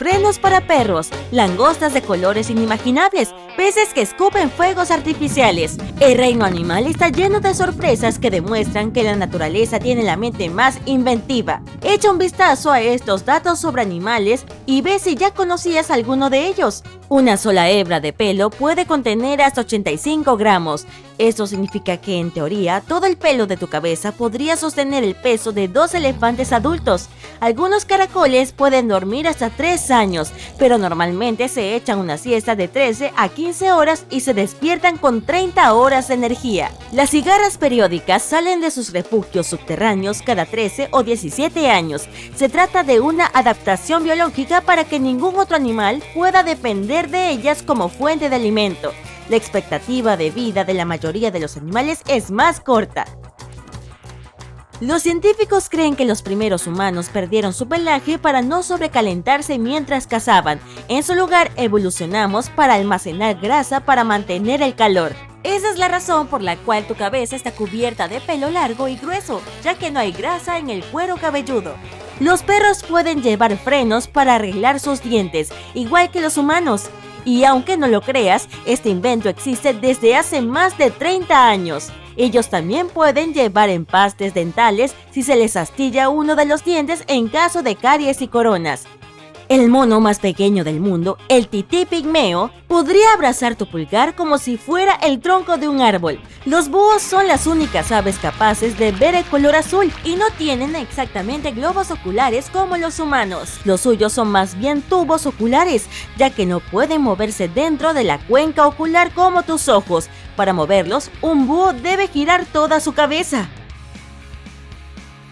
Frenos para perros, langostas de colores inimaginables, peces que escupen fuegos artificiales. El reino animal está lleno de sorpresas que demuestran que la naturaleza tiene la mente más inventiva. Echa un vistazo a estos datos sobre animales y ve si ya conocías alguno de ellos. Una sola hebra de pelo puede contener hasta 85 gramos. Esto significa que en teoría todo el pelo de tu cabeza podría sostener el peso de dos elefantes adultos. Algunos caracoles pueden dormir hasta 3 años, pero normalmente se echan una siesta de 13 a 15 horas y se despiertan con 30 horas de energía. Las cigarras periódicas salen de sus refugios subterráneos cada 13 o 17 años. Se trata de una adaptación biológica para que ningún otro animal pueda depender de ellas como fuente de alimento. La expectativa de vida de la mayoría de los animales es más corta. Los científicos creen que los primeros humanos perdieron su pelaje para no sobrecalentarse mientras cazaban. En su lugar evolucionamos para almacenar grasa para mantener el calor. Esa es la razón por la cual tu cabeza está cubierta de pelo largo y grueso, ya que no hay grasa en el cuero cabelludo. Los perros pueden llevar frenos para arreglar sus dientes, igual que los humanos. Y aunque no lo creas, este invento existe desde hace más de 30 años. Ellos también pueden llevar empastes dentales si se les astilla uno de los dientes en caso de caries y coronas. El mono más pequeño del mundo, el tití pigmeo, podría abrazar tu pulgar como si fuera el tronco de un árbol. Los búhos son las únicas aves capaces de ver el color azul y no tienen exactamente globos oculares como los humanos. Los suyos son más bien tubos oculares, ya que no pueden moverse dentro de la cuenca ocular como tus ojos. Para moverlos, un búho debe girar toda su cabeza.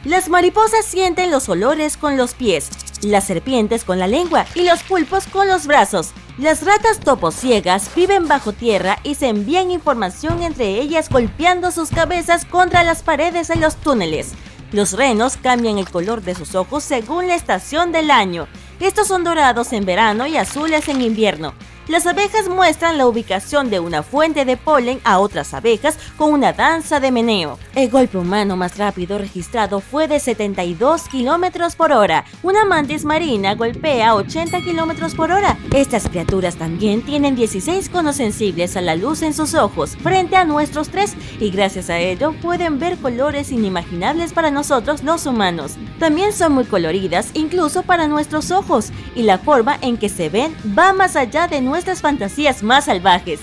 Las mariposas sienten los olores con los pies, las serpientes con la lengua y los pulpos con los brazos. Las ratas topos ciegas viven bajo tierra y se envían información entre ellas golpeando sus cabezas contra las paredes de los túneles. Los renos cambian el color de sus ojos según la estación del año. Estos son dorados en verano y azules en invierno. Las abejas muestran la ubicación de una fuente de polen a otras abejas con una danza de meneo. El golpe humano más rápido registrado fue de 72 km por hora. Una mantis marina golpea 80 km por hora. Estas criaturas también tienen 16 conos sensibles a la luz en sus ojos, frente a nuestros tres, y gracias a ello pueden ver colores inimaginables para nosotros los humanos. También son muy coloridas, incluso para nuestros ojos, y la forma en que se ven va más allá de nuestro nuestras fantasías más salvajes.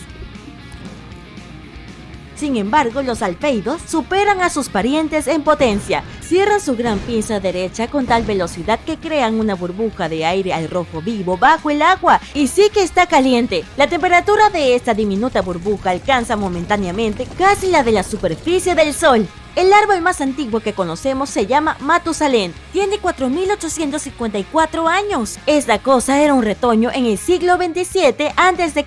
Sin embargo, los alfeidos superan a sus parientes en potencia. Cierran su gran pinza derecha con tal velocidad que crean una burbuja de aire al rojo vivo bajo el agua. Y sí que está caliente. La temperatura de esta diminuta burbuja alcanza momentáneamente casi la de la superficie del Sol. El árbol más antiguo que conocemos se llama Matusalén. Tiene 4.854 años. Esta cosa era un retoño en el siglo XXVII a.C.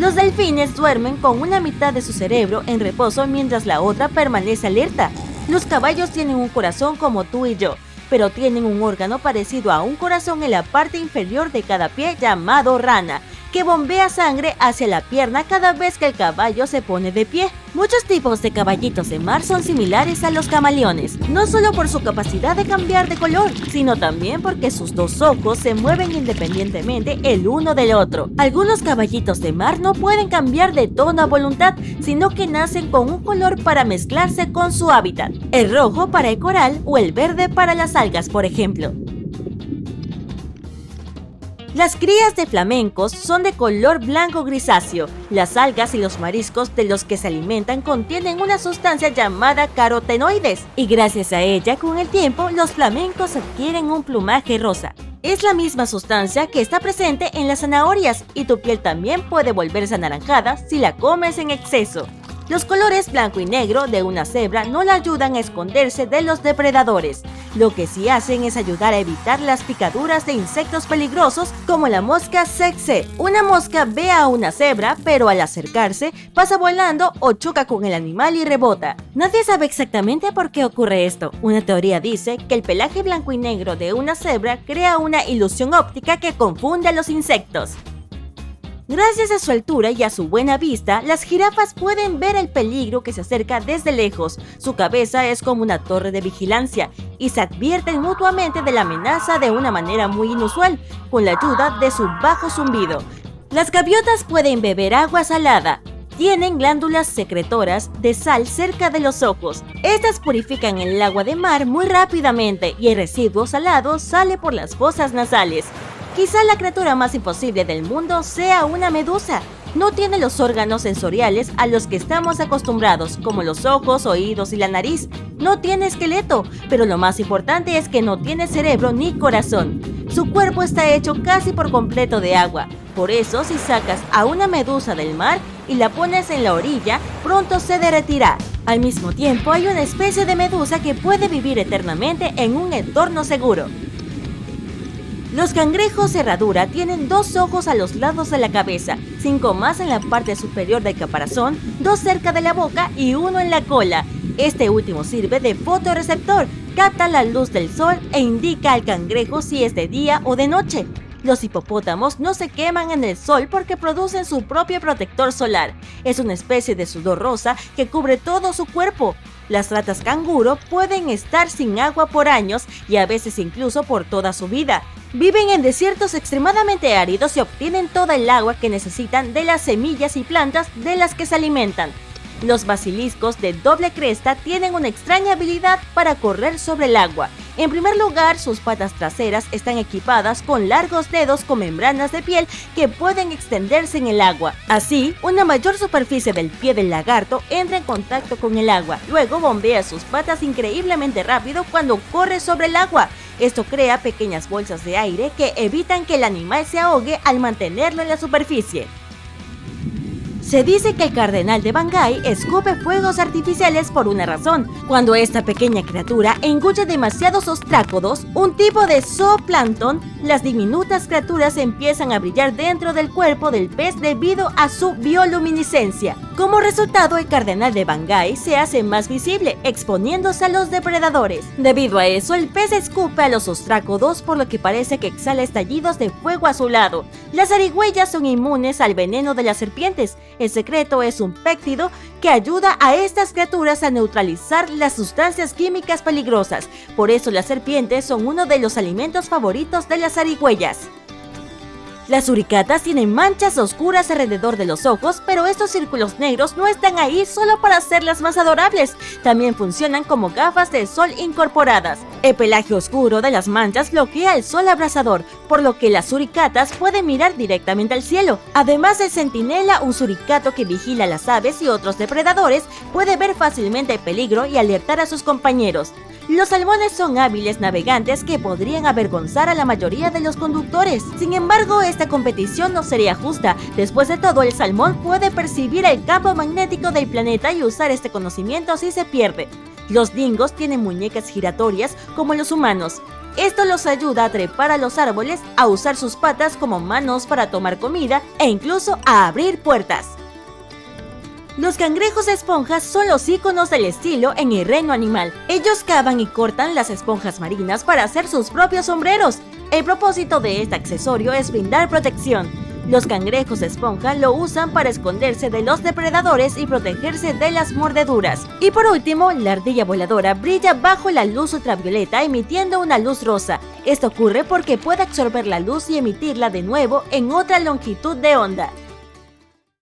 Los delfines duermen con una mitad de su cerebro en reposo mientras la otra permanece alerta. Los caballos tienen un corazón como tú y yo, pero tienen un órgano parecido a un corazón en la parte inferior de cada pie llamado rana que bombea sangre hacia la pierna cada vez que el caballo se pone de pie. Muchos tipos de caballitos de mar son similares a los camaleones, no solo por su capacidad de cambiar de color, sino también porque sus dos ojos se mueven independientemente el uno del otro. Algunos caballitos de mar no pueden cambiar de tono a voluntad, sino que nacen con un color para mezclarse con su hábitat, el rojo para el coral o el verde para las algas, por ejemplo. Las crías de flamencos son de color blanco grisáceo. Las algas y los mariscos de los que se alimentan contienen una sustancia llamada carotenoides y gracias a ella con el tiempo los flamencos adquieren un plumaje rosa. Es la misma sustancia que está presente en las zanahorias y tu piel también puede volverse anaranjada si la comes en exceso. Los colores blanco y negro de una cebra no la ayudan a esconderse de los depredadores. Lo que sí hacen es ayudar a evitar las picaduras de insectos peligrosos como la mosca sexe. Una mosca ve a una cebra, pero al acercarse pasa volando o choca con el animal y rebota. Nadie sabe exactamente por qué ocurre esto. Una teoría dice que el pelaje blanco y negro de una cebra crea una ilusión óptica que confunde a los insectos. Gracias a su altura y a su buena vista, las jirafas pueden ver el peligro que se acerca desde lejos. Su cabeza es como una torre de vigilancia y se advierten mutuamente de la amenaza de una manera muy inusual, con la ayuda de su bajo zumbido. Las gaviotas pueden beber agua salada, tienen glándulas secretoras de sal cerca de los ojos. Estas purifican el agua de mar muy rápidamente y el residuo salado sale por las fosas nasales. Quizá la criatura más imposible del mundo sea una medusa. No tiene los órganos sensoriales a los que estamos acostumbrados, como los ojos, oídos y la nariz. No tiene esqueleto, pero lo más importante es que no tiene cerebro ni corazón. Su cuerpo está hecho casi por completo de agua. Por eso, si sacas a una medusa del mar y la pones en la orilla, pronto se derretirá. Al mismo tiempo, hay una especie de medusa que puede vivir eternamente en un entorno seguro. Los cangrejos cerradura tienen dos ojos a los lados de la cabeza, cinco más en la parte superior del caparazón, dos cerca de la boca y uno en la cola. Este último sirve de fotoreceptor, capta la luz del sol e indica al cangrejo si es de día o de noche. Los hipopótamos no se queman en el sol porque producen su propio protector solar. Es una especie de sudor rosa que cubre todo su cuerpo. Las ratas canguro pueden estar sin agua por años y a veces incluso por toda su vida. Viven en desiertos extremadamente áridos y obtienen toda el agua que necesitan de las semillas y plantas de las que se alimentan. Los basiliscos de doble cresta tienen una extraña habilidad para correr sobre el agua. En primer lugar, sus patas traseras están equipadas con largos dedos con membranas de piel que pueden extenderse en el agua. Así, una mayor superficie del pie del lagarto entra en contacto con el agua. Luego bombea sus patas increíblemente rápido cuando corre sobre el agua. Esto crea pequeñas bolsas de aire que evitan que el animal se ahogue al mantenerlo en la superficie. Se dice que el cardenal de Bangai escupe fuegos artificiales por una razón. Cuando esta pequeña criatura engulle demasiados ostrácodos, un tipo de zooplancton, las diminutas criaturas empiezan a brillar dentro del cuerpo del pez debido a su bioluminiscencia. Como resultado, el cardenal de Bangai se hace más visible, exponiéndose a los depredadores. Debido a eso, el pez escupe a los ostrácodos por lo que parece que exhala estallidos de fuego a su lado. Las arigüeyas son inmunes al veneno de las serpientes, el secreto es un péptido que ayuda a estas criaturas a neutralizar las sustancias químicas peligrosas. Por eso las serpientes son uno de los alimentos favoritos de las zarigüeyas. Las suricatas tienen manchas oscuras alrededor de los ojos, pero estos círculos negros no están ahí solo para hacerlas más adorables, también funcionan como gafas de sol incorporadas. El pelaje oscuro de las manchas bloquea el sol abrasador, por lo que las suricatas pueden mirar directamente al cielo. Además del centinela, un suricato que vigila las aves y otros depredadores puede ver fácilmente el peligro y alertar a sus compañeros. Los salmones son hábiles navegantes que podrían avergonzar a la mayoría de los conductores. Sin embargo, esta competición no sería justa. Después de todo, el salmón puede percibir el campo magnético del planeta y usar este conocimiento si se pierde. Los dingos tienen muñecas giratorias como los humanos. Esto los ayuda a trepar a los árboles, a usar sus patas como manos para tomar comida e incluso a abrir puertas. Los cangrejos esponjas son los iconos del estilo en el reino animal. Ellos cavan y cortan las esponjas marinas para hacer sus propios sombreros. El propósito de este accesorio es brindar protección. Los cangrejos esponja lo usan para esconderse de los depredadores y protegerse de las mordeduras. Y por último, la ardilla voladora brilla bajo la luz ultravioleta emitiendo una luz rosa. Esto ocurre porque puede absorber la luz y emitirla de nuevo en otra longitud de onda.